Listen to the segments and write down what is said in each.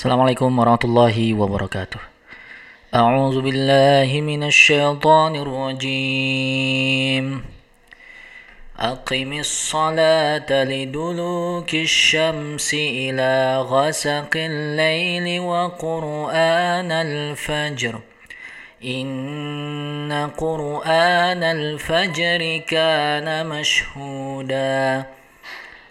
السلام عليكم ورحمة الله وبركاته أعوذ بالله من الشيطان الرجيم أقم الصلاة لدلوك الشمس إلى غسق الليل وقرآن الفجر إن قرآن الفجر كان مشهوداً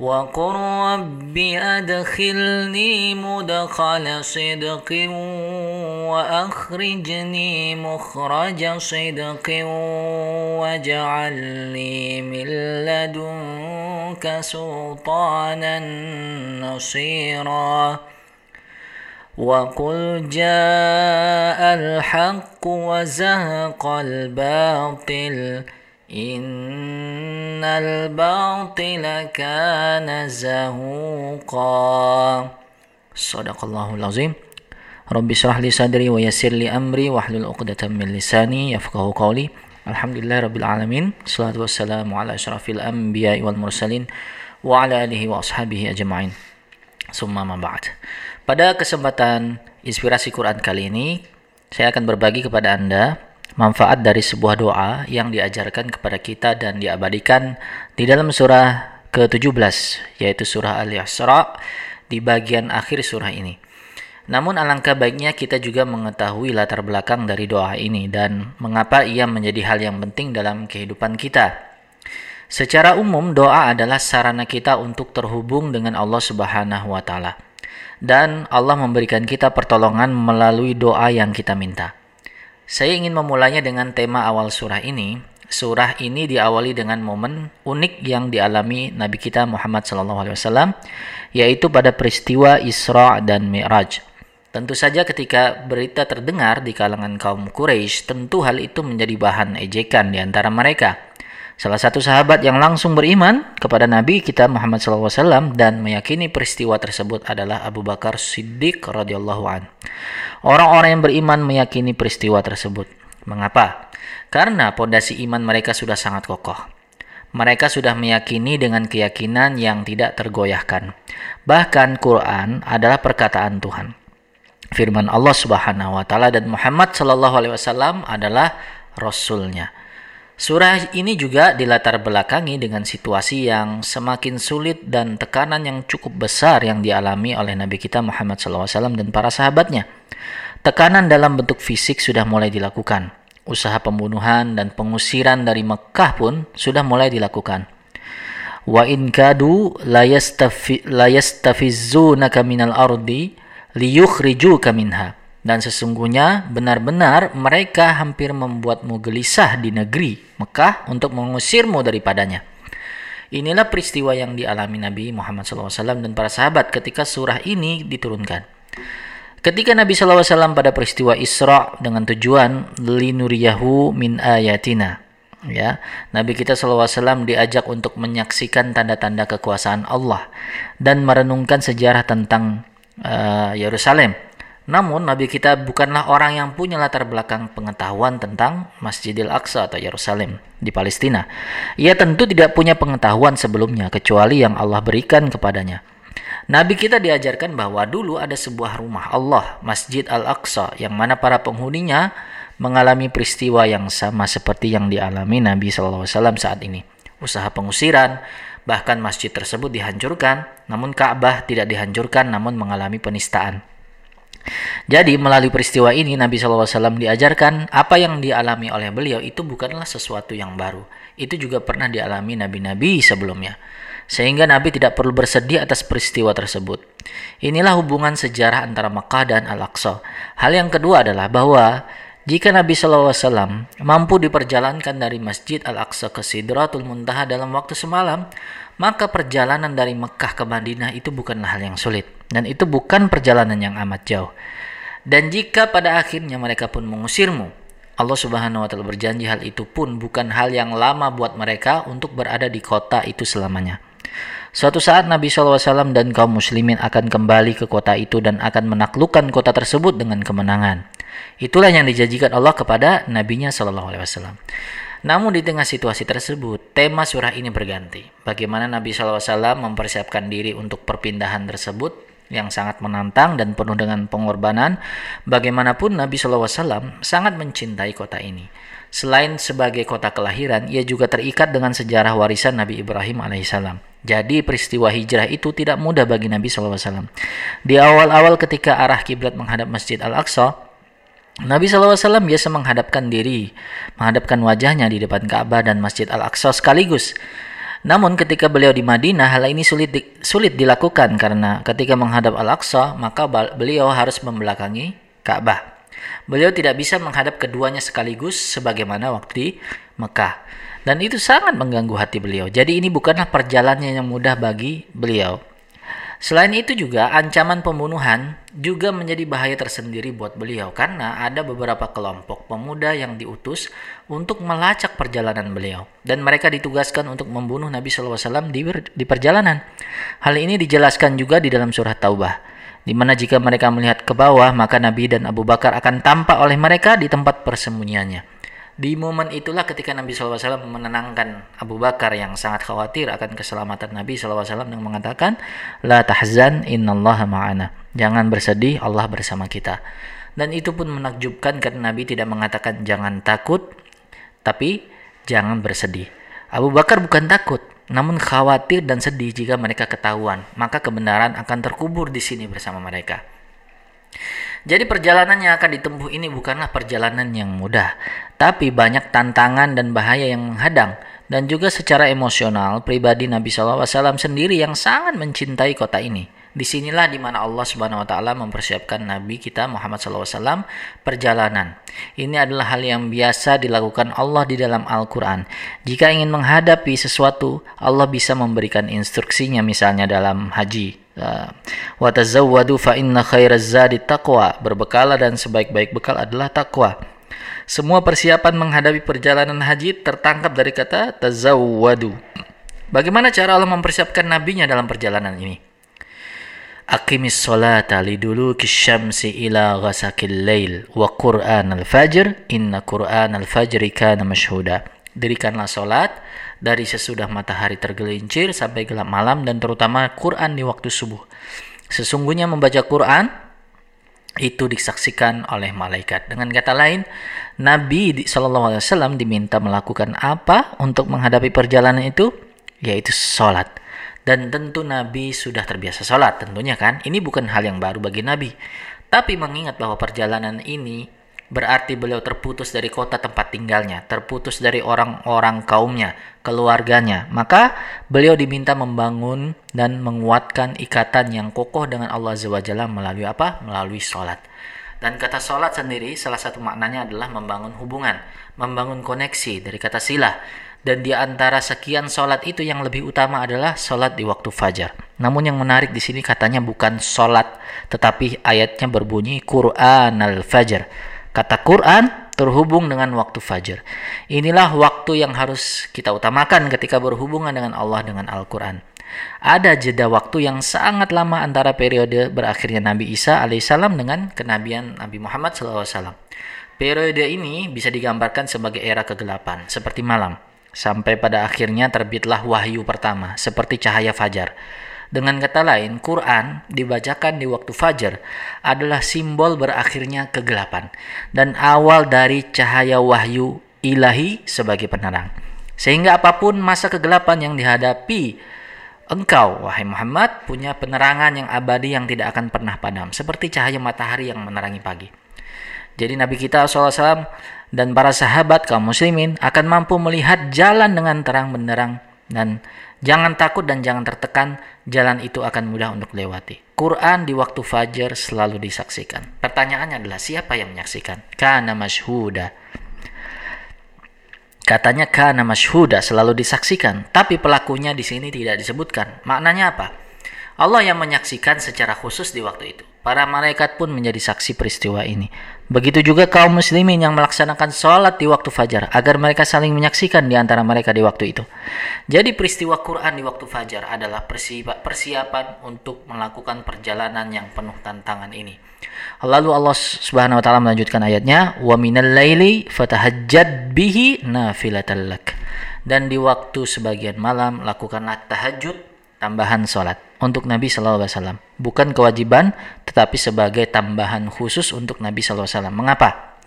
وقل رب أدخلني مدخل صدق وأخرجني مخرج صدق واجعل لي من لدنك سلطانا نصيرا وقل جاء الحق وزهق الباطل إن الباطل كان زهوقا صدق الله العظيم رب اشرح لي صدري ويسر لي أمري واحلل عقدة من لساني يفقه قولي الحمد لله رب العالمين الصلاة والسلام على أشرف الأنبياء والمرسلين وعلى آله وأصحابه أجمعين ثم ما بعد Pada kesempatan inspirasi Quran kali ini, saya akan berbagi kepada Anda manfaat dari sebuah doa yang diajarkan kepada kita dan diabadikan di dalam surah ke-17 yaitu surah Al-Isra di bagian akhir surah ini. Namun alangkah baiknya kita juga mengetahui latar belakang dari doa ini dan mengapa ia menjadi hal yang penting dalam kehidupan kita. Secara umum doa adalah sarana kita untuk terhubung dengan Allah Subhanahu wa taala. Dan Allah memberikan kita pertolongan melalui doa yang kita minta. Saya ingin memulainya dengan tema awal surah ini. Surah ini diawali dengan momen unik yang dialami Nabi kita Muhammad SAW, yaitu pada peristiwa Isra dan Mi'raj. Tentu saja ketika berita terdengar di kalangan kaum Quraisy, tentu hal itu menjadi bahan ejekan di antara mereka. Salah satu sahabat yang langsung beriman kepada Nabi kita Muhammad SAW dan meyakini peristiwa tersebut adalah Abu Bakar Siddiq radhiyallahu an. Orang-orang yang beriman meyakini peristiwa tersebut. Mengapa? Karena pondasi iman mereka sudah sangat kokoh. Mereka sudah meyakini dengan keyakinan yang tidak tergoyahkan. Bahkan Quran adalah perkataan Tuhan. Firman Allah Subhanahu wa taala dan Muhammad sallallahu alaihi wasallam adalah rasulnya. Surah ini juga dilatar belakangi dengan situasi yang semakin sulit dan tekanan yang cukup besar yang dialami oleh Nabi kita Muhammad SAW dan para sahabatnya. Tekanan dalam bentuk fisik sudah mulai dilakukan. Usaha pembunuhan dan pengusiran dari Mekah pun sudah mulai dilakukan. Wa in kadu layastafizzunaka minal ardi liyukhrijuka minha dan sesungguhnya benar-benar mereka hampir membuatmu gelisah di negeri Mekah untuk mengusirmu daripadanya. Inilah peristiwa yang dialami Nabi Muhammad SAW dan para sahabat ketika surah ini diturunkan. Ketika Nabi SAW pada peristiwa Isra dengan tujuan linuriyahu min ayatina. Ya, Nabi kita SAW diajak untuk menyaksikan tanda-tanda kekuasaan Allah dan merenungkan sejarah tentang uh, Yerusalem namun Nabi kita bukanlah orang yang punya latar belakang pengetahuan tentang Masjidil Aqsa atau Yerusalem di Palestina. Ia tentu tidak punya pengetahuan sebelumnya kecuali yang Allah berikan kepadanya. Nabi kita diajarkan bahwa dulu ada sebuah rumah Allah, Masjid Al-Aqsa, yang mana para penghuninya mengalami peristiwa yang sama seperti yang dialami Nabi SAW saat ini. Usaha pengusiran, bahkan masjid tersebut dihancurkan, namun Ka'bah tidak dihancurkan namun mengalami penistaan. Jadi melalui peristiwa ini Nabi SAW diajarkan apa yang dialami oleh beliau itu bukanlah sesuatu yang baru. Itu juga pernah dialami nabi-nabi sebelumnya. Sehingga Nabi tidak perlu bersedih atas peristiwa tersebut. Inilah hubungan sejarah antara Mekah dan Al-Aqsa. Hal yang kedua adalah bahwa jika Nabi SAW mampu diperjalankan dari Masjid Al-Aqsa ke Sidratul Muntaha dalam waktu semalam, maka perjalanan dari Mekah ke Madinah itu bukanlah hal yang sulit. Dan itu bukan perjalanan yang amat jauh. Dan jika pada akhirnya mereka pun mengusirmu, Allah Subhanahu wa taala berjanji hal itu pun bukan hal yang lama buat mereka untuk berada di kota itu selamanya. Suatu saat Nabi SAW dan kaum muslimin akan kembali ke kota itu dan akan menaklukkan kota tersebut dengan kemenangan. Itulah yang dijanjikan Allah kepada nabinya SAW. Namun di tengah situasi tersebut, tema surah ini berganti. Bagaimana Nabi SAW mempersiapkan diri untuk perpindahan tersebut yang sangat menantang dan penuh dengan pengorbanan. Bagaimanapun Nabi SAW sangat mencintai kota ini. Selain sebagai kota kelahiran, ia juga terikat dengan sejarah warisan Nabi Ibrahim alaihissalam. Jadi peristiwa hijrah itu tidak mudah bagi Nabi SAW. Di awal-awal ketika arah kiblat menghadap Masjid Al-Aqsa, Nabi SAW biasa menghadapkan diri, menghadapkan wajahnya di depan Ka'bah dan Masjid Al-Aqsa sekaligus. Namun ketika beliau di Madinah, hal ini sulit di, sulit dilakukan karena ketika menghadap Al-Aqsa, maka beliau harus membelakangi Ka'bah. Beliau tidak bisa menghadap keduanya sekaligus sebagaimana waktu di Mekah. Dan itu sangat mengganggu hati beliau. Jadi ini bukanlah perjalanan yang mudah bagi beliau. Selain itu juga ancaman pembunuhan juga menjadi bahaya tersendiri buat beliau karena ada beberapa kelompok pemuda yang diutus untuk melacak perjalanan beliau dan mereka ditugaskan untuk membunuh Nabi SAW di, di perjalanan. Hal ini dijelaskan juga di dalam surah Taubah di mana jika mereka melihat ke bawah, maka Nabi dan Abu Bakar akan tampak oleh mereka di tempat persembunyiannya. Di momen itulah ketika Nabi SAW menenangkan Abu Bakar yang sangat khawatir akan keselamatan Nabi SAW dengan mengatakan, La tahzan innallaha ma'ana. Jangan bersedih, Allah bersama kita. Dan itu pun menakjubkan karena Nabi tidak mengatakan jangan takut, tapi jangan bersedih. Abu Bakar bukan takut, namun khawatir dan sedih jika mereka ketahuan, maka kebenaran akan terkubur di sini bersama mereka. Jadi perjalanan yang akan ditempuh ini bukanlah perjalanan yang mudah, tapi banyak tantangan dan bahaya yang menghadang dan juga secara emosional pribadi Nabi SAW sendiri yang sangat mencintai kota ini. Di sinilah di mana Allah Subhanahu Wa Taala mempersiapkan Nabi kita Muhammad SAW perjalanan. Ini adalah hal yang biasa dilakukan Allah di dalam Al-Quran. Jika ingin menghadapi sesuatu, Allah bisa memberikan instruksinya misalnya dalam haji. Uh, Wa tazawwadu fa inna khairaz zadi taqwa. Berbekala dan sebaik-baik bekal adalah takwa. Semua persiapan menghadapi perjalanan haji tertangkap dari kata tazawwadu. Bagaimana cara Allah mempersiapkan nabinya dalam perjalanan ini? Aqimis salata liduluki syamsi ila ghasakil lail wa Qur'an al-fajr inna Qur'an al-fajr kana mashhuda. Dirikanlah salat dari sesudah matahari tergelincir sampai gelap malam dan terutama Quran di waktu subuh. Sesungguhnya membaca Quran itu disaksikan oleh malaikat. Dengan kata lain, Nabi Wasallam diminta melakukan apa untuk menghadapi perjalanan itu, yaitu sholat. Dan tentu Nabi sudah terbiasa sholat tentunya kan. Ini bukan hal yang baru bagi Nabi. Tapi mengingat bahwa perjalanan ini berarti beliau terputus dari kota tempat tinggalnya, terputus dari orang-orang kaumnya, keluarganya. Maka beliau diminta membangun dan menguatkan ikatan yang kokoh dengan Allah Jalla melalui apa? Melalui sholat. Dan kata sholat sendiri salah satu maknanya adalah membangun hubungan, membangun koneksi dari kata silah dan di antara sekian sholat itu yang lebih utama adalah sholat di waktu fajar. Namun yang menarik di sini katanya bukan sholat, tetapi ayatnya berbunyi Quran al-Fajr. Kata Quran terhubung dengan waktu fajar. Inilah waktu yang harus kita utamakan ketika berhubungan dengan Allah dengan Al-Quran. Ada jeda waktu yang sangat lama antara periode berakhirnya Nabi Isa alaihissalam dengan kenabian Nabi Muhammad SAW. Periode ini bisa digambarkan sebagai era kegelapan, seperti malam sampai pada akhirnya terbitlah wahyu pertama seperti cahaya fajar. Dengan kata lain, Quran dibacakan di waktu fajar adalah simbol berakhirnya kegelapan dan awal dari cahaya wahyu ilahi sebagai penerang. Sehingga apa pun masa kegelapan yang dihadapi, engkau, wahai Muhammad, punya penerangan yang abadi yang tidak akan pernah padam, seperti cahaya matahari yang menerangi pagi. Jadi Nabi kita SAW dan para sahabat kaum muslimin akan mampu melihat jalan dengan terang benderang dan jangan takut dan jangan tertekan jalan itu akan mudah untuk lewati Quran di waktu fajar selalu disaksikan. Pertanyaannya adalah siapa yang menyaksikan? Kana masyhuda katanya kana masyhuda selalu disaksikan. Tapi pelakunya di sini tidak disebutkan. Maknanya apa? Allah yang menyaksikan secara khusus di waktu itu. Para malaikat pun menjadi saksi peristiwa ini. Begitu juga kaum muslimin yang melaksanakan sholat di waktu fajar agar mereka saling menyaksikan di antara mereka di waktu itu. Jadi peristiwa Quran di waktu fajar adalah persiapan untuk melakukan perjalanan yang penuh tantangan ini. Lalu Allah Subhanahu wa taala melanjutkan ayatnya, "Wa minal laili fatahajjad bihi nafilatan lak." Dan di waktu sebagian malam lakukanlah tahajud tambahan sholat untuk Nabi Wasallam, bukan kewajiban, tetapi sebagai tambahan khusus untuk Nabi Wasallam. Mengapa?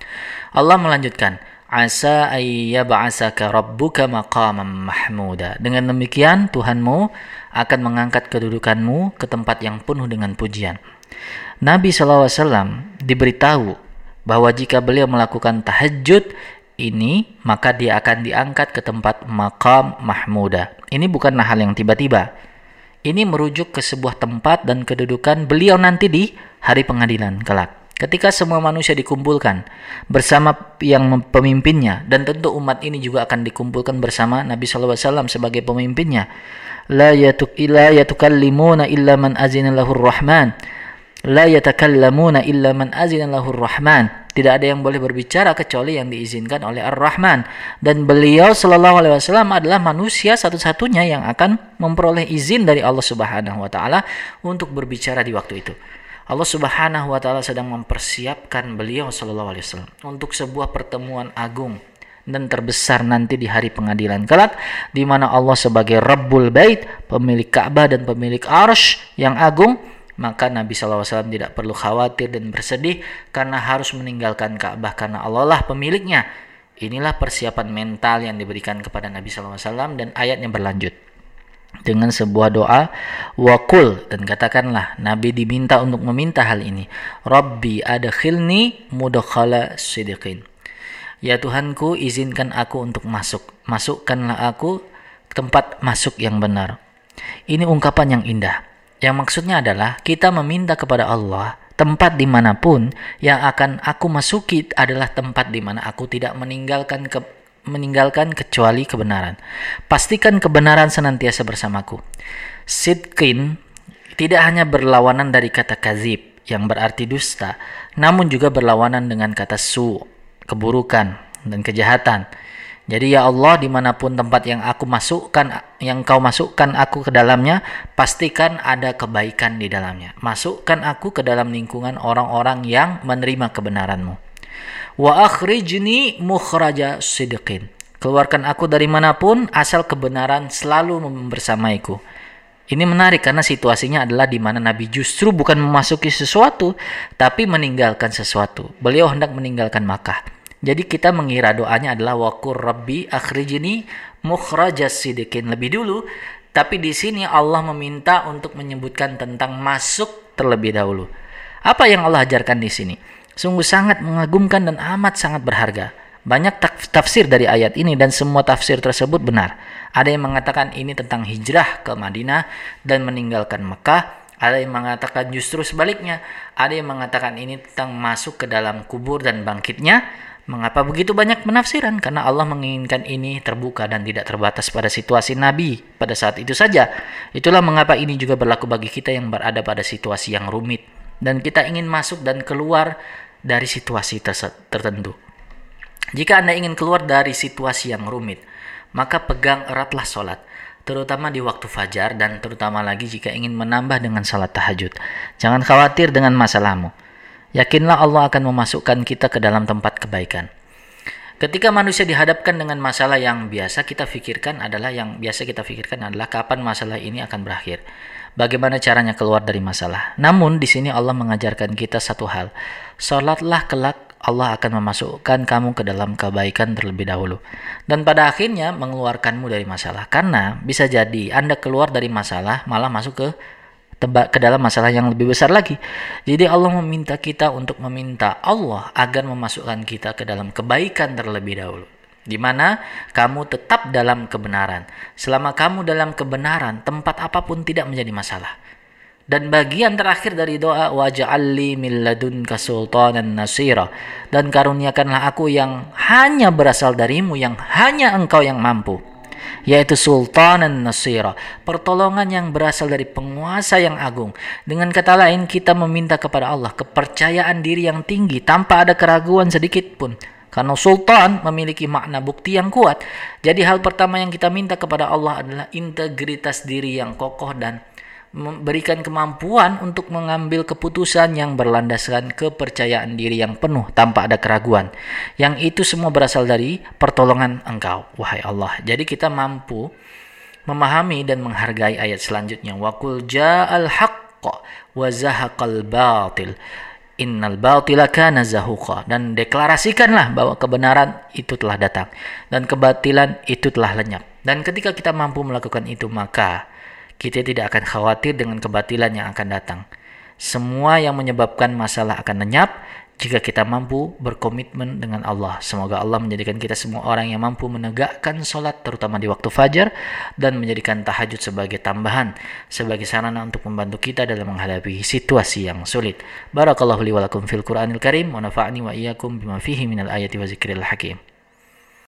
Allah melanjutkan, asa ayyab'asaka rabbuka maqaman mahmuda. Dengan demikian Tuhanmu akan mengangkat kedudukanmu ke tempat yang penuh dengan pujian. Nabi Wasallam diberitahu bahwa jika beliau melakukan tahajud ini maka dia akan diangkat ke tempat makam mahmuda. Ini bukanlah hal yang tiba-tiba ini merujuk ke sebuah tempat dan kedudukan beliau nanti di hari pengadilan kelak. Ketika semua manusia dikumpulkan bersama yang pemimpinnya dan tentu umat ini juga akan dikumpulkan bersama Nabi SAW sebagai pemimpinnya. La yatuk illa yatukallimuna illa man azina lahur rahman. La yatakallamuna illa man azina lahur rahman tidak ada yang boleh berbicara kecuali yang diizinkan oleh Ar-Rahman dan beliau Shallallahu alaihi wasallam adalah manusia satu-satunya yang akan memperoleh izin dari Allah Subhanahu wa taala untuk berbicara di waktu itu. Allah Subhanahu wa taala sedang mempersiapkan beliau Shallallahu alaihi wasallam untuk sebuah pertemuan agung dan terbesar nanti di hari pengadilan kelak di mana Allah sebagai Rabbul Bait, pemilik Ka'bah dan pemilik Arsh yang agung maka Nabi SAW tidak perlu khawatir dan bersedih karena harus meninggalkan Ka'bah karena Allah lah pemiliknya. Inilah persiapan mental yang diberikan kepada Nabi SAW dan ayatnya berlanjut. Dengan sebuah doa wakul dan katakanlah Nabi diminta untuk meminta hal ini. Rabbi adkhilni mudakhala sidiqin Ya Tuhanku izinkan aku untuk masuk. Masukkanlah aku tempat masuk yang benar. Ini ungkapan yang indah yang maksudnya adalah kita meminta kepada Allah tempat di mana pun yang akan aku masuki adalah tempat di mana aku tidak meninggalkan ke, meninggalkan kecuali kebenaran. Pastikan kebenaran senantiasa bersamaku. Sidkin tidak hanya berlawanan dari kata kazib yang berarti dusta, namun juga berlawanan dengan kata su, keburukan dan kejahatan. Jadi ya Allah di mana pun tempat yang aku masukkan, yang kau masukkan aku ke dalamnya, pastikan ada kebaikan di dalamnya. Masukkan aku ke dalam lingkungan orang-orang yang menerima kebenaranmu. Wa akhrijni mukhraja sidqin. Keluarkan aku dari mana pun asal kebenaran selalu bersamaiku. Ini menarik karena situasinya adalah di mana Nabi justru bukan memasuki sesuatu, tapi meninggalkan sesuatu. Beliau hendak meninggalkan Makkah. Jadi kita mengira doanya adalah wakur rabbi akhrijini mukhrajas sidikin lebih dulu. Tapi di sini Allah meminta untuk menyebutkan tentang masuk terlebih dahulu. Apa yang Allah ajarkan di sini? Sungguh sangat mengagumkan dan amat sangat berharga. Banyak tafsir dari ayat ini dan semua tafsir tersebut benar. Ada yang mengatakan ini tentang hijrah ke Madinah dan meninggalkan Mekah. Ada yang mengatakan justru sebaliknya. Ada yang mengatakan ini tentang masuk ke dalam kubur dan bangkitnya. Mengapa begitu banyak penafsiran? Karena Allah menginginkan ini terbuka dan tidak terbatas pada situasi Nabi pada saat itu saja. Itulah mengapa ini juga berlaku bagi kita yang berada pada situasi yang rumit. Dan kita ingin masuk dan keluar dari situasi tertentu. Jika Anda ingin keluar dari situasi yang rumit, maka pegang eratlah sholat. Terutama di waktu fajar dan terutama lagi jika ingin menambah dengan salat tahajud. Jangan khawatir dengan masalahmu Yakinlah Allah akan memasukkan kita ke dalam tempat kebaikan. Ketika manusia dihadapkan dengan masalah yang biasa kita pikirkan adalah yang biasa kita pikirkan adalah kapan masalah ini akan berakhir. Bagaimana caranya keluar dari masalah. Namun di sini Allah mengajarkan kita satu hal. Salatlah kelak Allah akan memasukkan kamu ke dalam kebaikan terlebih dahulu. Dan pada akhirnya mengeluarkanmu dari masalah. Karena bisa jadi Anda keluar dari masalah malah masuk ke ke dalam masalah yang lebih besar lagi. Jadi Allah meminta kita untuk meminta Allah agar memasukkan kita ke dalam kebaikan terlebih dahulu. Di mana kamu tetap dalam kebenaran. Selama kamu dalam kebenaran, tempat apa pun tidak menjadi masalah. Dan bagian terakhir dari doa waj'alli min ladunka sultanan nasira dan karuniakanlah aku yang hanya berasal darimu yang hanya engkau yang mampu yaitu sultanan nasira, pertolongan yang berasal dari penguasa yang agung. Dengan kata lain, kita meminta kepada Allah kepercayaan diri yang tinggi tanpa ada keraguan sedikit pun. Karena sultan memiliki makna bukti yang kuat. Jadi hal pertama yang kita minta kepada Allah adalah integritas diri yang kokoh dan memberikan kemampuan untuk mengambil keputusan yang berlandaskan kepercayaan diri yang penuh tanpa ada keraguan. Yang itu semua berasal dari pertolongan Engkau, wahai Allah. Jadi kita mampu memahami dan menghargai ayat selanjutnya. Wa qul ja'al haqq wa zahaqal batil. Innal batila kana zahuqa dan deklarasikanlah bahwa kebenaran itu telah datang dan kebatilan itu telah lenyap. Dan ketika kita mampu melakukan itu maka kita tidak akan khawatir dengan kebatilan yang akan datang. Semua yang menyebabkan masalah akan lenyap jika kita mampu berkomitmen dengan Allah. Semoga Allah menjadikan kita semua orang yang mampu menegakkan sholat terutama di waktu fajar dan menjadikan tahajud sebagai tambahan sebagai sarana untuk membantu kita dalam menghadapi situasi yang sulit. Barakallahu li fil Qur'anil Karim wa nafa'ni wa iyyakum bima fihi minal ayati wa zikril hakim.